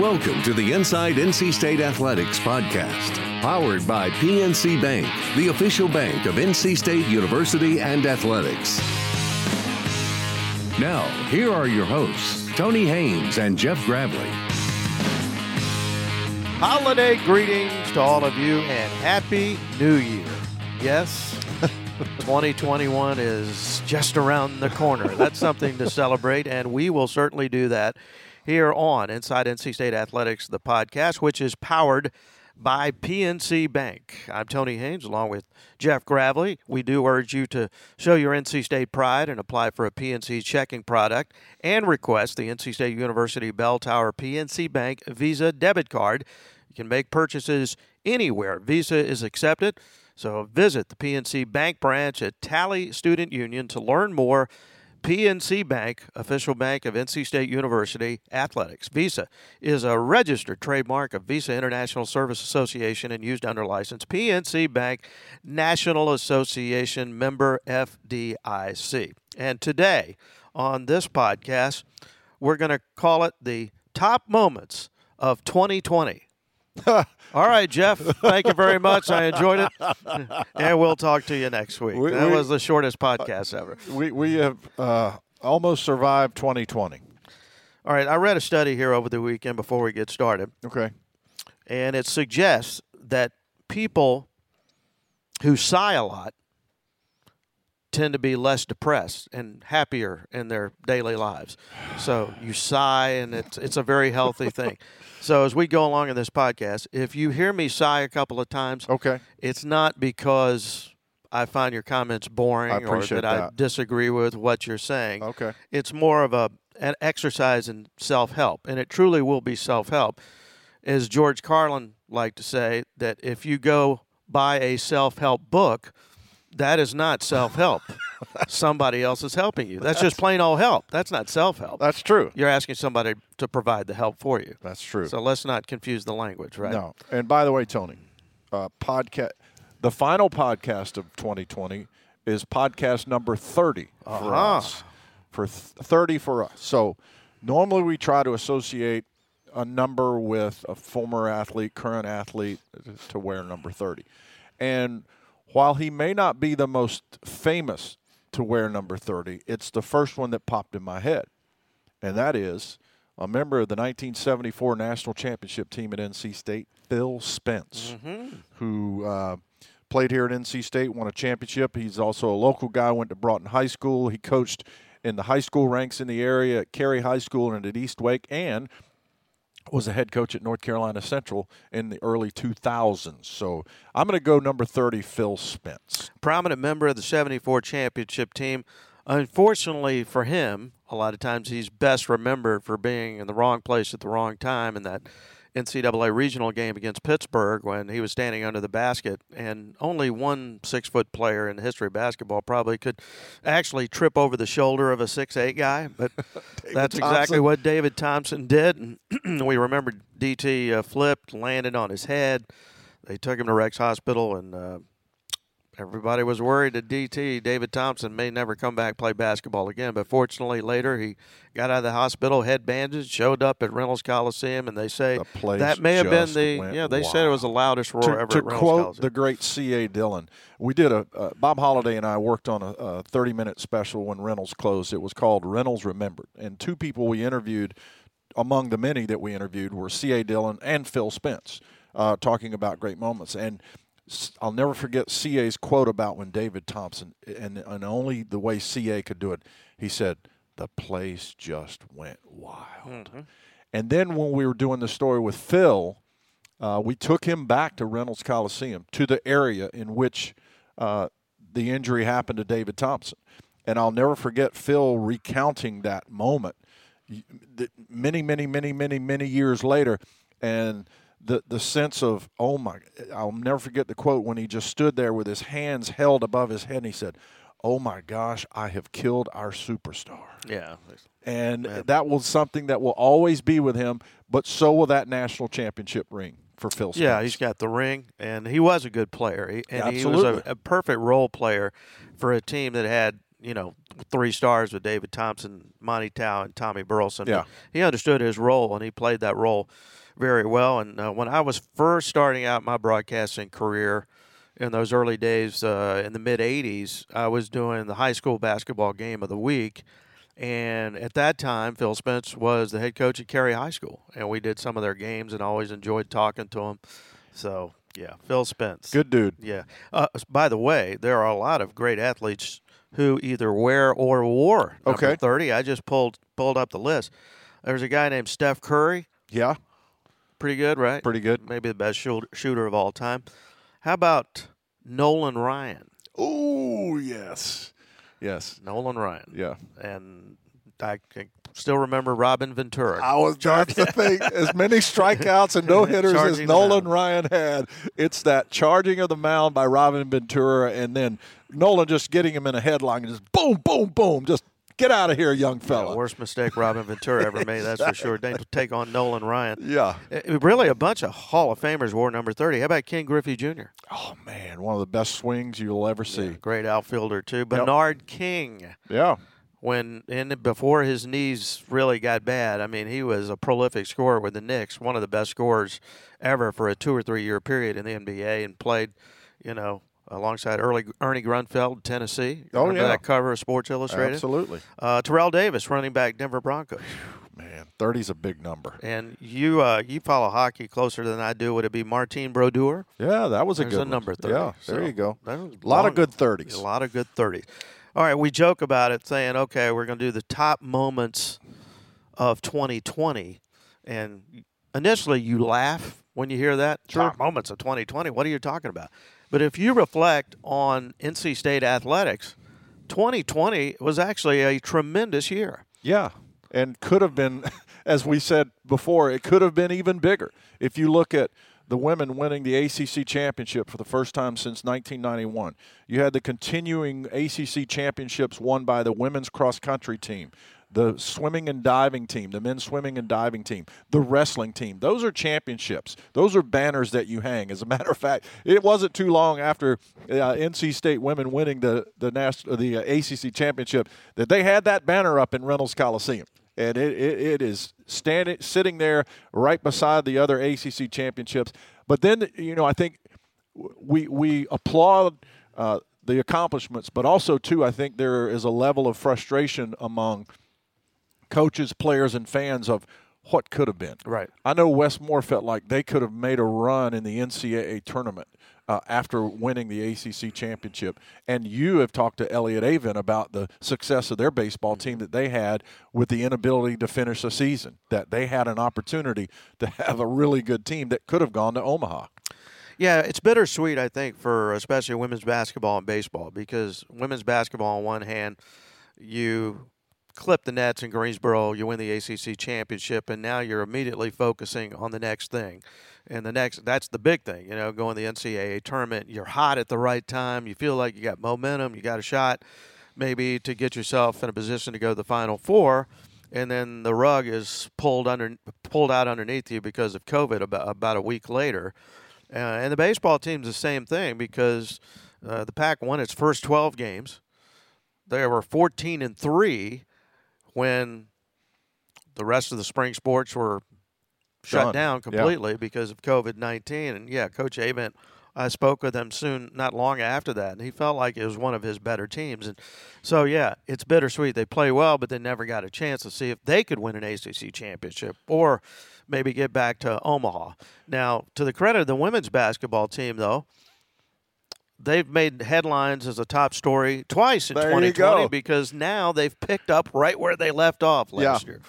Welcome to the Inside NC State Athletics podcast, powered by PNC Bank, the official bank of NC State University and Athletics. Now, here are your hosts, Tony Haynes and Jeff Gravley. Holiday greetings to all of you and Happy New Year. Yes, 2021 is just around the corner. That's something to celebrate, and we will certainly do that here on Inside NC State Athletics, the podcast, which is powered by PNC Bank. I'm Tony Haynes along with Jeff Gravley. We do urge you to show your NC State pride and apply for a PNC checking product and request the NC State University Bell Tower PNC Bank Visa debit card. You can make purchases anywhere Visa is accepted. So visit the PNC Bank branch at Talley Student Union to learn more PNC Bank, official bank of NC State University Athletics. Visa is a registered trademark of Visa International Service Association and used under license. PNC Bank, National Association member FDIC. And today on this podcast, we're going to call it the top moments of 2020. All right, Jeff. Thank you very much. I enjoyed it, and we'll talk to you next week. We- that we- was the shortest podcast ever. We we have uh, almost survived 2020. All right, I read a study here over the weekend before we get started, Okay. and it suggests that people who sigh a lot tend to be less depressed and happier in their daily lives. So you sigh, and it's it's a very healthy thing. So as we go along in this podcast, if you hear me sigh a couple of times, Okay. it's not because I find your comments boring or appreciate that, I disagree with what you're saying. Okay. It's more of a an exercise in self-help, and it truly will be self-help. As George Carlin liked to say, that if you go buy a self-help book, that is not self-help. Somebody else is helping you. That's just plain old help. That's not self-help. That's true. You're asking somebody to provide the help for you. That's true. So let's not confuse the language, right? No. And by the way, Tony, uh, podcast, the final podcast of 2020 is podcast number 30 for Uh-huh. us. For th- 30 for us. So normally we try to associate a number with a former athlete, current athlete to wear number 30. And while he may not be the most famous to wear number 30, it's the first one that popped in my head. And that is a member of the 1974 national championship team at NC State, Phil Spence, who uh, played here at NC State, won a championship. He's also a local guy, went to Broughton High School. He coached in the high school ranks in the area at Cary High School and at East Wake, and was a head coach at North Carolina Central in the early 2000s. So I'm going to go number 30, Phil Spence. prominent member of the 74 championship team. Unfortunately for him, a lot of times he's best remembered for being in the wrong place at the wrong time, and that NCAA regional game against Pittsburgh when he was standing under the basket, and only one six foot player in the history of basketball probably could actually trip over the shoulder of a six eight guy. But that's exactly what David Thompson did. And we remember DT uh, flipped, landed on his head. They took him to Rex Hospital, and uh, everybody was worried that DT, David Thompson, may never come back play basketball again. But fortunately, later he got out of the hospital, head bandaged, showed up at Reynolds Coliseum, and they say The that may have been the yeah. They said it was the loudest roar to, ever to at quote Coliseum. the great C.A. Dillon, we did a uh, Bob Holliday and I worked on a, a 30 minute special when Reynolds closed. It was called Reynolds Remembered, and two people we interviewed, among the many that we interviewed, were C.A. Dillon and Phil Spence, uh, talking about great moments. And I'll never forget C.A.'s quote about when David Thompson, and and only the way C.A. could do it, he said, "The place just went wild." And then when we were doing the story with Phil, uh, we took him back to Reynolds Coliseum to the area in which uh, the injury happened to David Thompson. And I'll never forget Phil recounting that moment many, many, many, many, many years later. And the, the sense of, oh my, I'll never forget the quote when he just stood there with his hands held above his head and he said, Oh my gosh, I have killed our superstar yeah, and that was something that will always be with him. But so will that national championship ring for Phil. Spence. Yeah, he's got the ring, and he was a good player. He, and he was a, a perfect role player for a team that had, you know, three stars with David Thompson, Monte Towe, and Tommy Burleson. Yeah. He understood his role, and he played that role very well. And uh, when I was first starting out my broadcasting career in those early days uh, in the mid 80s, I was doing the high school basketball game of the week. And at that time, Phil Spence was the head coach at Cary High School, and we did some of their games, and always enjoyed talking to him. So yeah, Phil Spence, good dude. Yeah. Uh, by the way, there are a lot of great athletes who either wear or wore number Okay. thirty. I just pulled pulled up the list. There's a guy named Steph Curry, Yeah, pretty good, right? pretty good. Maybe the best shooter, of all time. How about Nolan Ryan? Oh yes, yes, Nolan Ryan. yeah. And I can still remember Robin Ventura. I was that's the thing. As many strikeouts and no hitters as Nolan. Ryan had, it's that charging of the mound by Robin Ventura, and then Nolan just getting him in a headlock and just boom, boom, boom, just get out of here, young fella. worst mistake Robin Ventura ever made, that's for sure. They take on Nolan Ryan. Yeah. Uh, Really, a bunch of Hall of Famers wore number 30. How about Ken Griffey Jr.? Oh man, one of the best swings you'll ever see. Great outfielder, too. Bernard King, Yeah. when in before his knees really got bad, I mean, he was a prolific scorer with the Knicks, one of the best scorers ever for a two or three year period in the NBA, and played, you know, alongside early Ernie Grunfeld, Tennessee. Oh, yeah. that cover of Sports Illustrated? Absolutely. Uh, Terrell Davis, running back, Denver Broncos. Man, 30's a big number. And you uh, you follow hockey closer than I do. Would it be Martin Brodeur? Yeah, that was a There's good a number 30. Yeah, there So, you go. A lot of good 30s. A lot of good 30s. All right, we joke about it saying, okay, we're going to do the top moments of 2020. And initially you laugh when you hear that. Top moments of 2020. What are you talking about? But if you reflect on NC State athletics, 2020 was actually a tremendous year. Yeah, and could have been, as we said before, it could have been even bigger. If you look at the women winning the ACC championship for the first time since 1991, you had the continuing ACC championships won by the women's cross country team. The swimming and diving team, the men's swimming and diving team, the wrestling team. Those are championships. Those are banners that you hang. As a matter of fact, it wasn't too long after uh, NC State women winning the the national the uh, ACC championship that they had that banner up in Reynolds Coliseum, and it, it, it is standing sitting there right beside the other ACC championships. But then you know I think we we applaud uh, the accomplishments, but also too I think there is a level of frustration among coaches, players, and fans of what could have been. Right. I know Wes Moore felt like they could have made a run in the NCAA tournament uh, after winning the ACC championship. And you have talked to Elliott Avent about the success of their baseball team that they had with the inability to finish a season. That they had an opportunity to have a really good team that could have gone to Omaha. Yeah, it's bittersweet, I think, for especially women's basketball and baseball because women's basketball, on one hand, you clip the Nets in Greensboro, you win the ACC championship, and now you're immediately focusing on the next thing. And the next, that's the big thing, you know, going the NCAA tournament. You're hot at the right time. You feel like you got momentum. You got a shot, maybe to get yourself in a position to go to the Final Four, and then the rug is pulled under, pulled out underneath you because of COVID about about a week later. Uh, and the baseball team's the same thing because uh, the Pac won its first 12 games. They were 14 and three when the rest of the spring sports were shut Done. down Yeah. completely because of COVID 19. And yeah, Coach Avent, I spoke with him soon, not long after that, and he felt like it was one of his better teams. And so, yeah, it's bittersweet. They play well, but they never got a chance to see if they could win an ACC championship or maybe get back to Omaha. Now, to the credit of the women's basketball team, though, they've made headlines as a top story twice in There you 2020 go. because now they've picked up right where they left off last Yeah. year.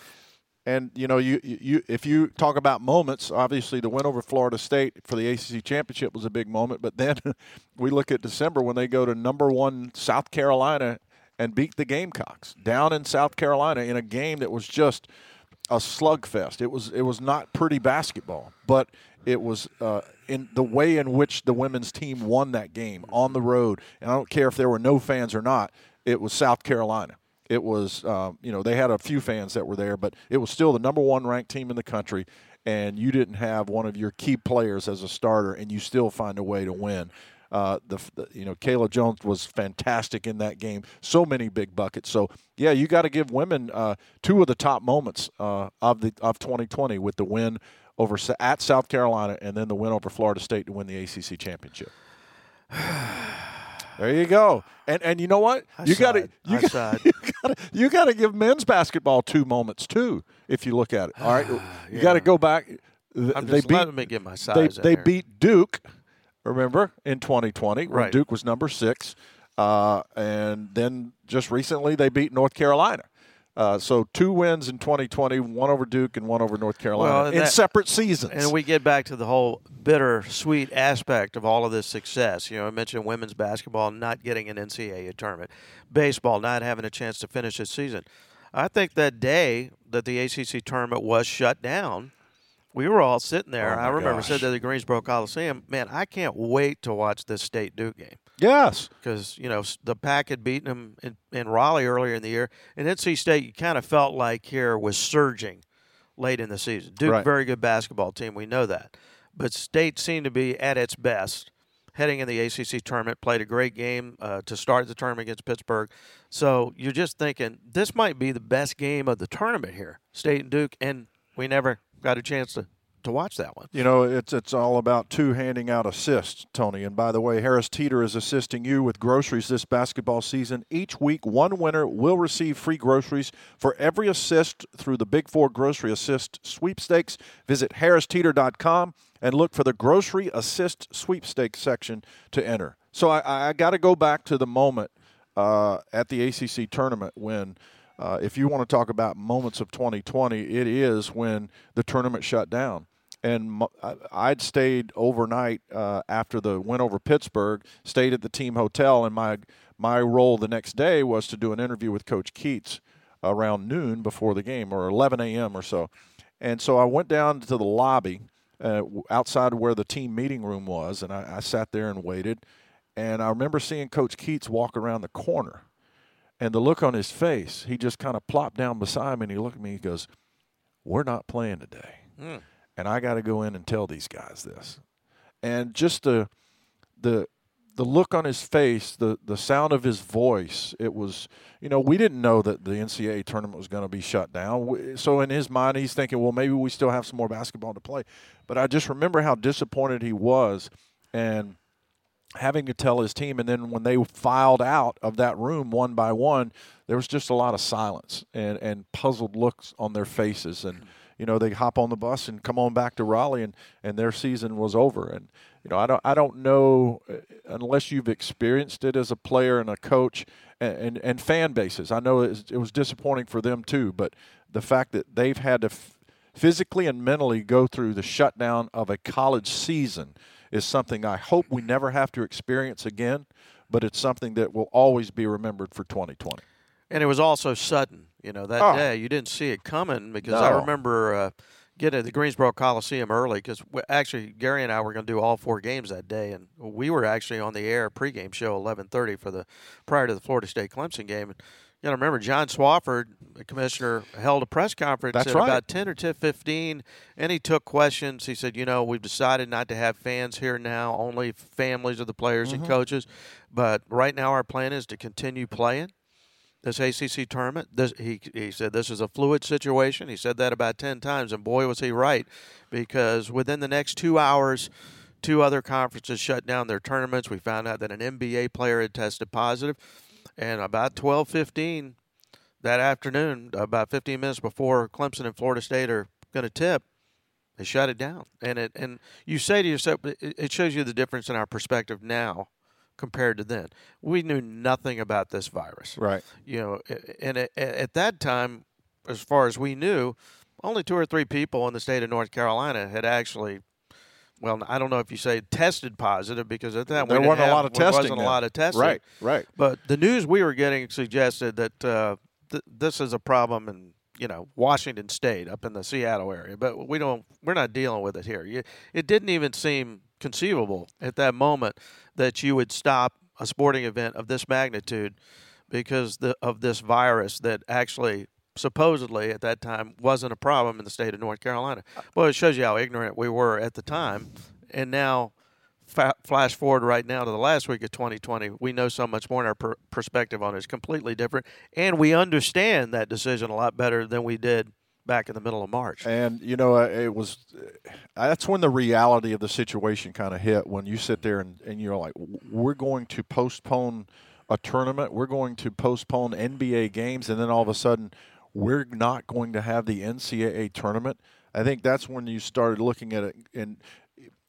And you know, you, you if you talk about moments, obviously the win over Florida State for the ACC championship was a big moment. But then we look at December when they go to number one South Carolina and beat the Gamecocks down in South Carolina in a game that was just a slugfest. It was it was not pretty basketball, but it was uh, in the way in which the women's team won that game on the road. And I don't care if there were no fans or not. It was South Carolina. It was, um, you know, they had a few fans that were there, but it was still the number one ranked team in the country. And you didn't have one of your key players as a starter, and you still find a way to win. Uh, the, the you know Kayla Jones was fantastic in that game. So many big buckets. So yeah, you got to give women uh, two of the top moments uh, of the of 2020 with the win over at South Carolina and then the win over Florida State to win the ACC championship. There you go. And and you know what? I you got to you got sighed. you got to you got to give men's basketball two moments too. If you look at it, all right, you got to go back. I'm they just beat get my they, size. in they here. beat Duke. Remember in 2020 when Right. Duke was number six, uh, and then just recently they beat North Carolina. Uh, so two wins in 2020, one over Duke and one over North Carolina Well, in that- separate seasons. And we get back to the whole bitter-sweet aspect of all of this success. You know, I mentioned women's basketball not getting an NCAA tournament, baseball not having a chance to finish its season. I think that day that the ACC tournament was shut down, we were all sitting there. Oh, I remember gosh. said to the Greensboro Coliseum, "Man, I can't wait to watch this state Duke game." Yes, because you know the pack had beaten them in, in Raleigh earlier in the year, and NC State you kind of felt like here was surging late in the season. Duke, Right. very good basketball team, we know that, but State seemed to be at its best heading in the ACC tournament. Played a great game uh, to start the tournament against Pittsburgh, so you're just thinking this might be the best game of the tournament here, State and Duke, and we never got a chance to to watch that one. You know, it's it's all about two handing out assists, Tony. And by the way, Harris Teeter is assisting you with groceries this basketball season. Each week, one winner will receive free groceries for every assist through the Big Four Grocery Assist Sweepstakes. Visit harristeeter.com and look for the Grocery Assist Sweepstakes section to enter. So I, I got to go back to the moment uh, at the ACC tournament when. Uh, if you want to talk about moments of 2020, it is when the tournament shut down and I'd stayed overnight uh, after the win over Pittsburgh. Stayed at the team hotel, and my my role the next day was to do an interview with Coach Keatts around noon before the game, or 11 a.m. or so. And so I went down to the lobby uh, outside where the team meeting room was, and I, I sat there and waited. And I remember seeing Coach Keatts walk around the corner, and the look on his face, he just kind of plopped down beside me, and he looked at me. He goes, "We're not playing today." And I got to go in and tell these guys this. And just the the the look on his face, the the sound of his voice, it was you know we didn't know that the NCAA tournament was going to be shut down. So in his mind, he's thinking, well, maybe we still have some more basketball to play. But I just remember how disappointed he was, and having to tell his team and then when they filed out of that room one by one there was just a lot of silence and, and puzzled looks on their faces and mm-hmm. You know they hop on the bus and come on back to Raleigh and, and their season was over and you know I don't I don't know uh, unless you've experienced it as a player and a coach and, and, and fan bases I know it was, disappointing for them too but the fact that they've had to f- physically and mentally go through the shutdown of a college season is something I hope we never have to experience again, but it's something that will always be remembered for 2020. And it was also sudden, you know, that Oh. day. You didn't see it coming because I remember uh, getting to the Greensboro Coliseum early because actually Gary and I were going to do all four games that day, and we were actually on the air pregame show 11:30 for the prior to the Florida State Clemson game. And you know, remember John Swofford, the commissioner, held a press conference That's at right. about 10 or 10, 15, and he took questions. He said, you know, we've decided not to have fans here now, only families of the players Mm-hmm. and coaches. But right now, our plan is to continue playing this ACC tournament. This, he, he said this is a fluid situation. He said that about 10 times, and boy, was he right, because within the next two hours, two other conferences shut down their tournaments. We found out that an NBA player had tested positive, and about 12:15 that afternoon, about 15 minutes before Clemson and Florida State are going to tip, they shut it down. And it and you say to yourself, it it shows you the difference in our perspective now compared to then. We knew nothing about this virus Right. you know, and at, at that time, as far as we knew, only two or three people in the state of North Carolina had actually. Well, I don't know if you say tested positive because at that There we wasn't a lot of there testing Wasn't a lot of testing, Right. Right. But the news we were getting suggested that uh, th- this is a problem in you know Washington State, up in the Seattle area. But we don't. We're not dealing with it here. You, it didn't even seem conceivable at that moment that you would stop a sporting event of this magnitude because the, of this virus that actually supposedly at that time wasn't a problem in the state of North Carolina. Well, it shows you how ignorant we were at the time, and now. Fa- flash forward right now to the last week of 2020, we know so much more, and our per- perspective on it is completely different, and we understand that decision a lot better than we did back in the middle of March. And you know, uh, it was that's when the reality of the situation kind of hit. When you sit there and, and you're like, we're going to postpone a tournament, we're going to postpone NBA games, and then all of a sudden, we're not going to have the NCAA tournament. I think that's when you started looking at it, and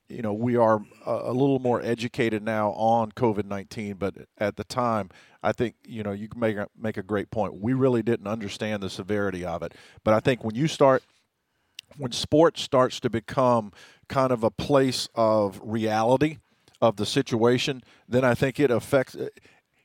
you know, we are a, a little more educated now on COVID nineteen. But at the time, I think you know you make a, make a great point. We really didn't understand the severity of it. But I think when you start when sports starts to become kind of a place of reality of the situation, then I think it affects uh,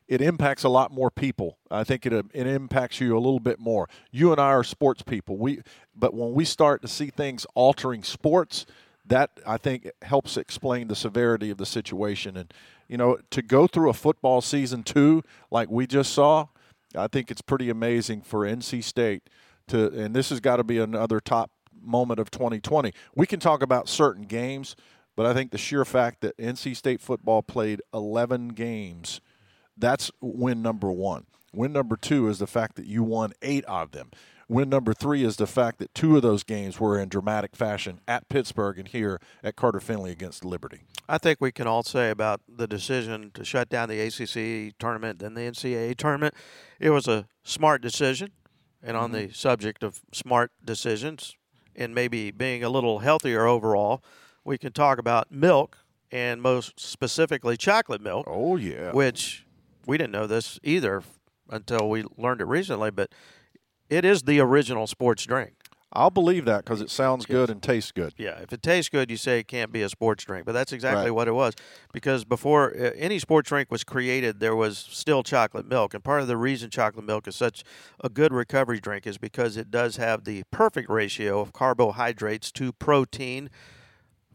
it impacts a lot more people. I think it uh, it impacts you a little bit more. You and I are sports people. We but when we start to see things altering sports, that I think helps explain the severity of the situation and you know to go through a football season two like we just saw, I think it's pretty amazing for NC State to and this has got to be another top moment of 2020. We can talk about certain games, but I think the sheer fact that NC State football played 11 games, that's win number one. Win number two is the fact that you won eight of them. Win number three is the fact that two of those games were in dramatic fashion at Pittsburgh and here at Carter Finley against Liberty. I think we can all say about the decision to shut down the ACC tournament and the NCAA tournament. It was a smart decision. And on mm-hmm. the subject of smart decisions and maybe being a little healthier overall, we can talk about milk and most specifically chocolate milk, Oh yeah. which we didn't know this either until we learned it recently, but it is the original sports drink. I'll believe that because it sounds good and tastes good. Yeah, if it tastes good, you say it can't be a sports drink, but that's exactly Right. what it was. Because before uh, any sports drink was created, there was still chocolate milk, and part of the reason chocolate milk is such a good recovery drink is because it does have the perfect ratio of carbohydrates to protein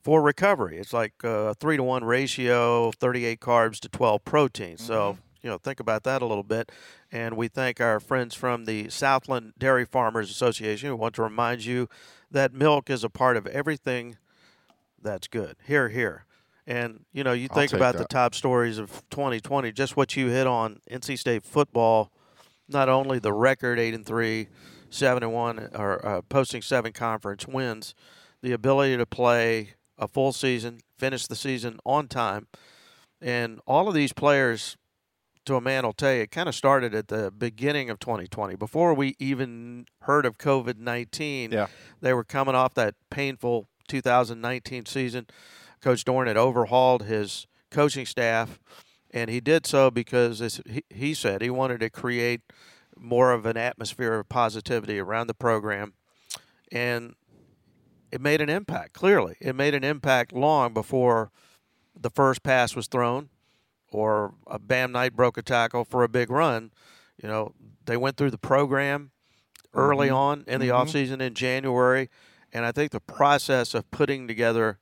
for recovery. It's like a three to one ratio, 38 carbs to 12 protein. So, you know, think about that a little bit. And we thank our friends from the Southland Dairy Farmers Association who want to remind you that milk is a part of everything that's good. Here, here. And, you know, you I'll think about the top stories of 2020, just what you hit on NC State football, not only the record 8 and 3, 7 and 1, or uh, posting seven conference wins, the ability to play a full season, finish the season on time. And all of these players, to a man, will tell you, it kind of started at the beginning of 2020. Before we even heard of COVID 19, Yeah. they were coming off that painful 2019 season. Coach Doeren had overhauled his coaching staff, and he did so because he said he wanted to create more of an atmosphere of positivity around the program. And it made an impact, clearly. It made an impact long before the first pass was thrown or a Bam Knight broke a tackle for a big run. You know, they went through the program early Mhm. on in the Mhm. off season in January, and I think the process of putting together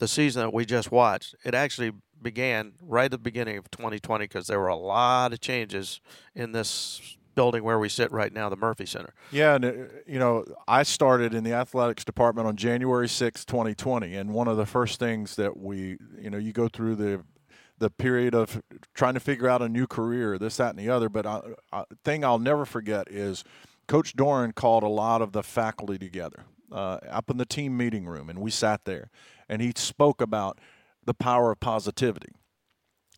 the season that we just watched, it actually began right at the beginning of 2020 because there were a lot of changes in this building where we sit right now, the Murphy Center. Yeah, and uh, you know, I started in the athletics department on January sixth, 2020, and one of the first things that we, you know, you go through the the period of trying to figure out a new career, this, that, and the other. But I, I, thing I'll never forget is Coach Doeren called a lot of the faculty together uh, up in the team meeting room, and we sat there, and he spoke about the power of positivity.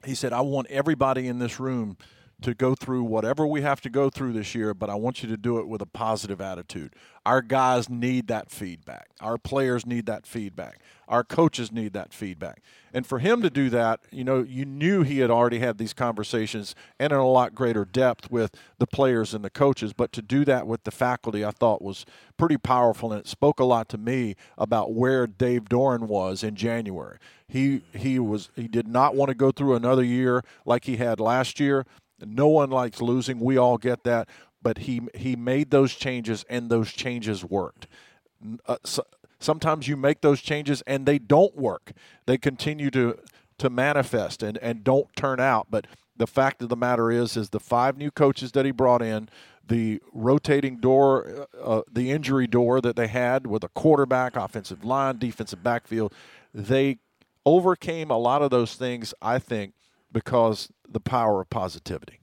He said, "I want everybody in this room." To go through whatever we have to go through this year, but I want you to do it with a positive attitude. Our guys need that feedback. Our players need that feedback. Our coaches need that feedback. And for him to do that, you know, you knew he had already had these conversations and in a lot greater depth with the players and the coaches, but to do that with the faculty, I thought was pretty powerful and it spoke a lot to me about where Dave Doeren was in January. He he was he did not want to go through another year like he had last year. No one likes losing. We all get that. But he he made those changes, and those changes worked. Uh, so, sometimes you make those changes and they don't work. They continue to to manifest and, and don't turn out. But the fact of the matter is, is the five new coaches that he brought in, the rotating door, uh, the injury door that they had with a quarterback, offensive line, defensive backfield, they overcame a lot of those things. I think because the power of positivity.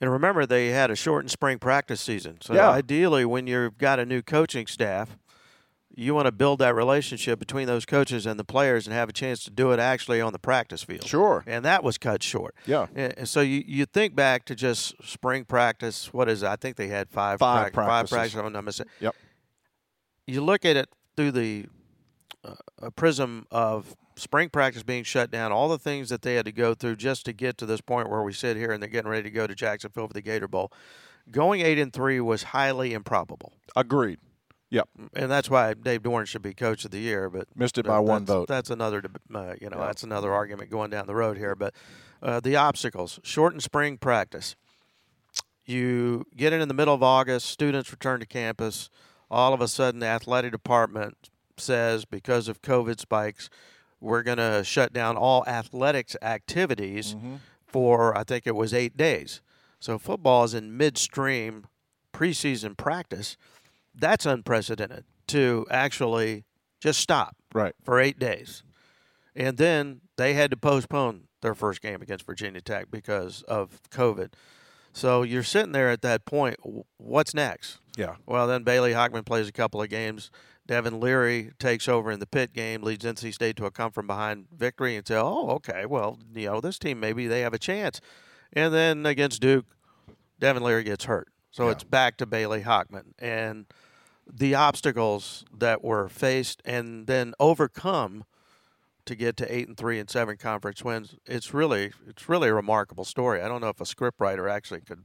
And remember, they had a shortened spring practice season. So Yeah. ideally, when you've got a new coaching staff, you want to build that relationship between those coaches and the players and have a chance to do it actually on the practice field. Sure. And that was cut short. Yeah. And so you, you think back to just spring practice. What is it? I think they had five Five prac- five practices. practices. I'm not missing. Yep. You look at it through the uh, a prism of spring practice being shut down, all the things that they had to go through just to get to this point where we sit here and they're getting ready to go to Jacksonville for the Gator Bowl. Going eight and three was highly improbable, Agreed. Yep. and that's why Dave Doeren should be Coach of the Year. But Missed it by one vote. That's another, uh, you know, Yeah. that's another argument going down the road here. But uh, the obstacles, shortened spring practice. You get in in the middle of August. Students return to campus. All of a sudden, the athletic department says because of COVID spikes, we're going to shut down all athletics activities Mm-hmm. for I think it was eight days. So football is in midstream preseason practice. That's unprecedented to actually just stop Right. for eight days. And then they had to postpone their first game against Virginia Tech because of COVID. So you're sitting there at that point. What's next? Yeah. Well, then Bailey Hockman plays a couple of games. Devin Leary takes over in the Pitt game, leads NC State to a come from behind victory, and say, "Oh, okay, well, you know, this team maybe they have a chance." And then against Duke, Devin Leary gets hurt, so Yeah. it's back to Bailey Hockman, and the obstacles that were faced and then overcome to get to eight and three and seven conference wins. It's really, it's really a remarkable story. I don't know if a scriptwriter actually could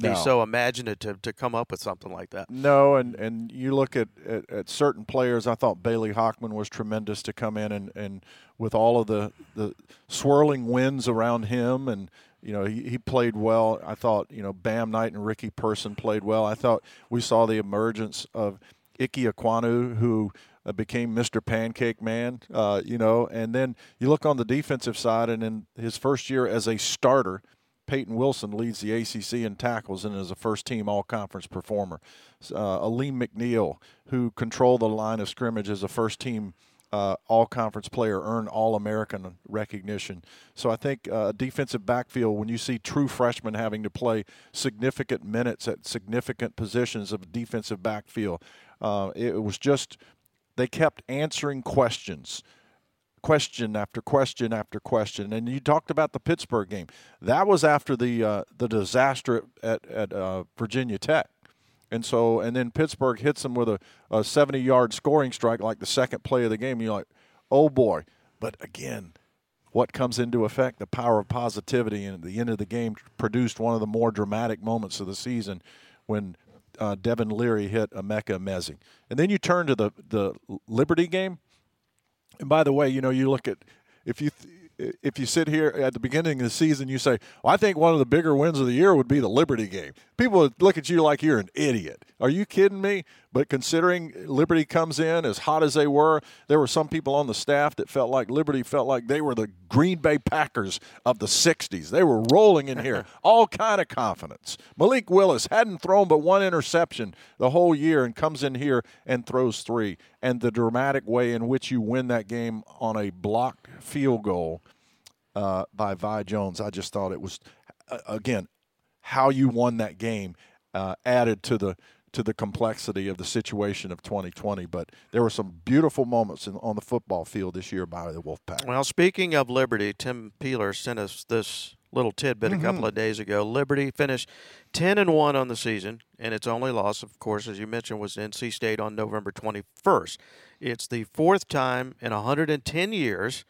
be No. so imaginative to come up with something like that. No, and, and you look at, at, at certain players. I thought Bailey Hockman was tremendous to come in and, and with all of the, the swirling winds around him, and you know he, he played well. I thought you know Bam Knight and Ricky Person played well. I thought we saw the emergence of Ike Ekwonu, who uh, became Mr. Pancake Man. Uh, you know, and then you look on the defensive side, and in his first year as a starter. Peyton Wilson leads the ACC in tackles and is a first team all conference performer. Uh, Alim McNeill, who controlled the line of scrimmage as a first team uh, all conference player, earned All American recognition. So I think uh, defensive backfield, when you see true freshmen having to play significant minutes at significant positions of defensive backfield, uh, it was just, they kept answering questions question after question after question. And you talked about the Pittsburgh game. That was after the uh, the disaster at at uh, Virginia Tech. And so, and then Pittsburgh hits them with a, a 70 yard scoring strike, like the second play of the game. You're like, oh boy. But again, what comes into effect? The power of positivity. And at the end of the game, produced one of the more dramatic moments of the season when uh, Devin Leary hit Emeka Emezie. And then you turn to the, the Liberty game. And by the way, you know, you look at if you if you sit here at the beginning of the season, you say, well, I think one of the bigger wins of the year would be the Liberty game. People look at you like you're an idiot. Are you kidding me? But considering Liberty comes in as hot as they were, there were some people on the staff that felt like Liberty felt like they were the Green Bay Packers of the 60s. They were rolling in here, all kind of confidence. Malik Willis hadn't thrown but one interception the whole year and comes in here and throws three. And the dramatic way in which you win that game on a blocked field goal uh, by Vi Jones, I just thought it was, uh, again, how you won that game uh, added to the to the complexity of the situation of 2020. But there were some beautiful moments in, on the football field this year by the Wolfpack. Well, speaking of Liberty, Tim Peeler sent us this little tidbit mm-hmm. a couple of days ago. Liberty finished 10 and 1 on the season, and its only loss, of course, as you mentioned, was NC State on November 21st. It's the fourth time in 110 years,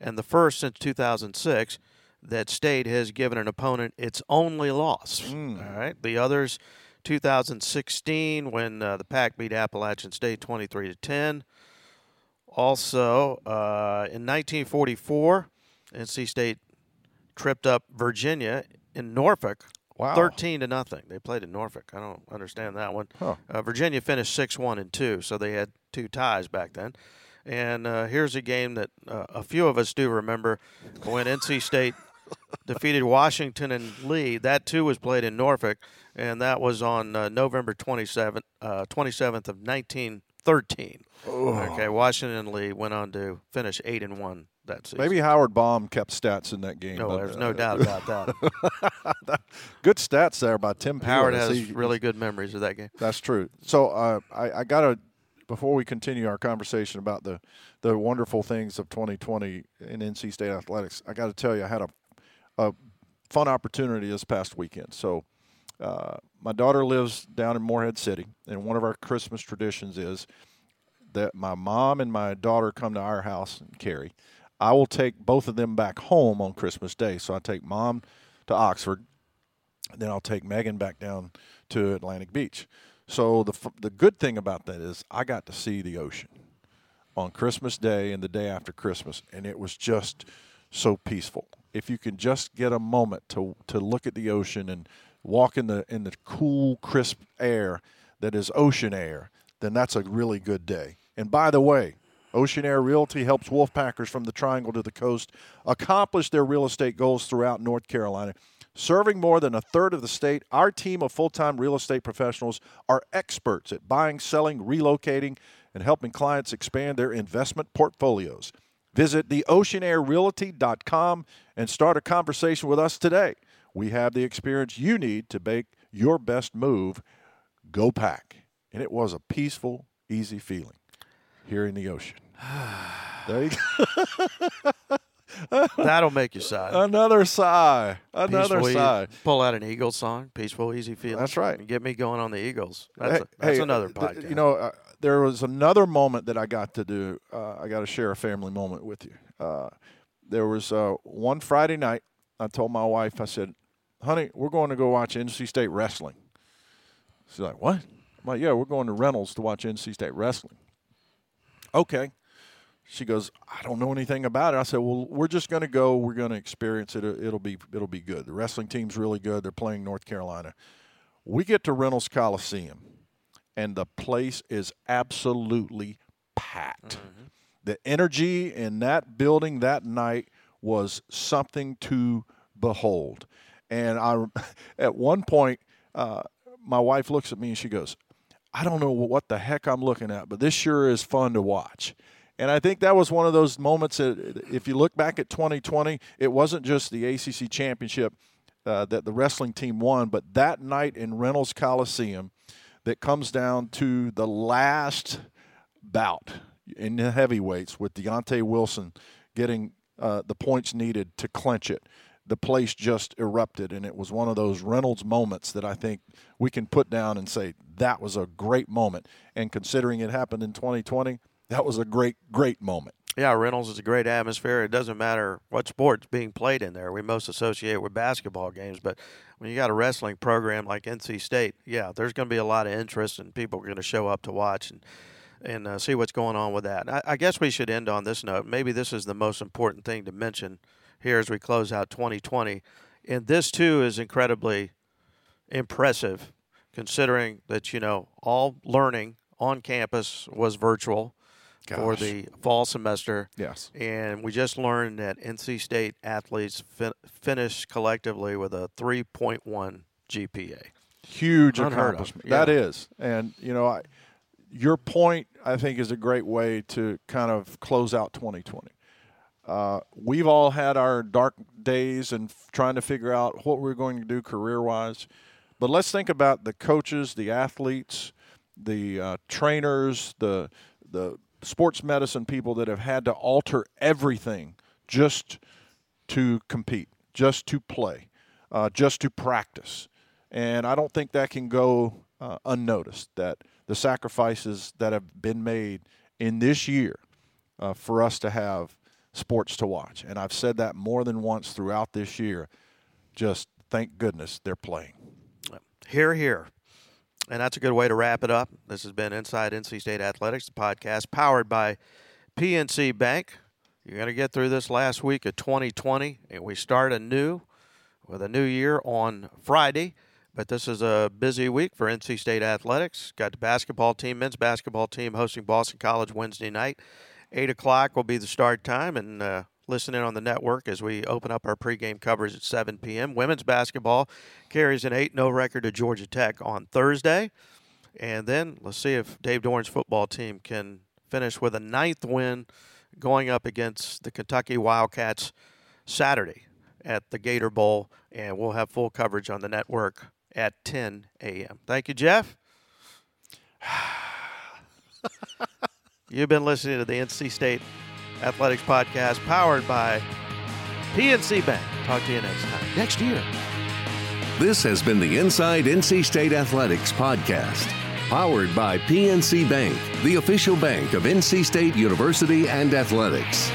and the first since 2006 that State has given an opponent its only loss. Mm. All right, the others 2016 when uh, the Pack beat Appalachian State 23 to 10. Also, uh, in 1944, NC State tripped up Virginia in Norfolk. Wow. 13 to nothing. They played in Norfolk. I don't understand that one. Huh. Uh, Virginia finished 6 1 and 2, so they had two ties back then. And uh, here's a game that uh, a few of us do remember when NC State defeated Washington and Lee. That too was played in Norfolk, and that was on uh, November 27th, uh, 27th of 1913. Oh. Okay, Washington and Lee went on to finish eight and one that season. Maybe Howard Baum kept stats in that game. No, there's no uh, doubt about that. good stats there by Tim. Howard has he, really good memories of that game. That's true. So uh, I, I got to before we continue our conversation about the the wonderful things of 2020 in NC State athletics, I got to tell you, I had a a fun opportunity this past weekend. So, uh, my daughter lives down in Morehead City, and one of our Christmas traditions is that my mom and my daughter come to our house and Carrie. I will take both of them back home on Christmas Day. So I take mom to Oxford, then I'll take Megan back down to Atlantic Beach. So the the good thing about that is I got to see the ocean on Christmas Day and the day after Christmas, and it was just so peaceful if you can just get a moment to to look at the ocean and walk in the in the cool, crisp air that is ocean air, then that's a really good day. And by the way, Ocean Air Realty helps Wolfpackers from the Triangle to the coast accomplish their real estate goals throughout North Carolina. Serving more than a third of the state, our team of full time real estate professionals are experts at buying, selling, relocating, and helping clients expand their investment portfolios. Visit theoceanairrealty.com and start a conversation with us today. We have the experience you need to make your best move. Go pack. And it was a peaceful, easy feeling here in the ocean. there you go. That'll make you sigh. Another sigh. Another Peaceful, sigh. Pull out an Eagles song, "Peaceful, Easy Feeling." That's right. get me going on the Eagles. That's, hey, a, that's hey, another podcast. You know, uh, there was another moment that I got to do. Uh, I got to share a family moment with you. Uh, there was uh, one Friday night. I told my wife, I said, "Honey, we're going to go watch NC State wrestling." She's like, "What?" I'm like, "Yeah, we're going to Reynolds to watch NC State wrestling." Okay. She goes, "I don't know anything about it." I said, "Well, we're just going to go. We're going to experience it. It'll be it'll be good. The wrestling team's really good. They're playing North Carolina." We get to Reynolds Coliseum and the place is absolutely packed. Mm-hmm. The energy in that building that night was something to behold. And I, at one point, uh, my wife looks at me and she goes, I don't know what the heck I'm looking at, but this sure is fun to watch. And I think that was one of those moments that, if you look back at 2020, it wasn't just the ACC championship uh, that the wrestling team won, but that night in Reynolds Coliseum, that comes down to the last bout in the heavyweights with Deontay Wilson getting uh, the points needed to clinch it. The place just erupted, and it was one of those Reynolds moments that I think we can put down and say that was a great moment. And considering it happened in 2020, that was a great, great moment. Yeah, Reynolds is a great atmosphere. It doesn't matter what sport's being played in there. We most associate with basketball games, but when you got a wrestling program like NC State, yeah, there's going to be a lot of interest and people are going to show up to watch. And and uh, see what's going on with that. I, I guess we should end on this note. Maybe this is the most important thing to mention here as we close out 2020. And this, too, is incredibly impressive considering that, you know, all learning on campus was virtual for the fall semester. Yes. And we just learned that NC State athletes fin- finished collectively with a 3.1 GPA. huge Unheard accomplishment. yeah. That is, and you know, I, your point I think is a great way to kind of close out 2020. Uh, we've all had our dark days and f- trying to figure out what we're going to do career wise, but let's think about the coaches, the athletes, the uh, trainers, the the sports medicine people that have had to alter everything just to compete, just to play, uh, just to practice. And I don't think that can go uh, unnoticed that the sacrifices that have been made in this year uh, for us to have sports to watch. And I've said that more than once throughout this year. Just thank goodness they're playing. Here, here. And that's a good way to wrap it up. This has been Inside NC State Athletics, the podcast powered by PNC Bank. You're going to get through this last week of 2020, and we start anew with a new year on Friday. But this is a busy week for NC State Athletics. Got the basketball team, men's basketball team, hosting Boston College Wednesday night. 8 o'clock will be the start time, and uh, listen in on the network as we open up our pregame coverage at 7 p.m. Women's basketball carries an 8 0 record to Georgia Tech on Thursday. And then let's see if Dave Doeren's football team can finish with a ninth win going up against the Kentucky Wildcats Saturday at the Gator Bowl. And we'll have full coverage on the network at 10 a.m. Thank you, Jeff. You've been listening to the NC State Athletics Podcast powered by PNC Bank. Talk to you next time. Next year. This has been the Inside NC State Athletics podcast, powered by PNC Bank, the official bank of NC State University and Athletics.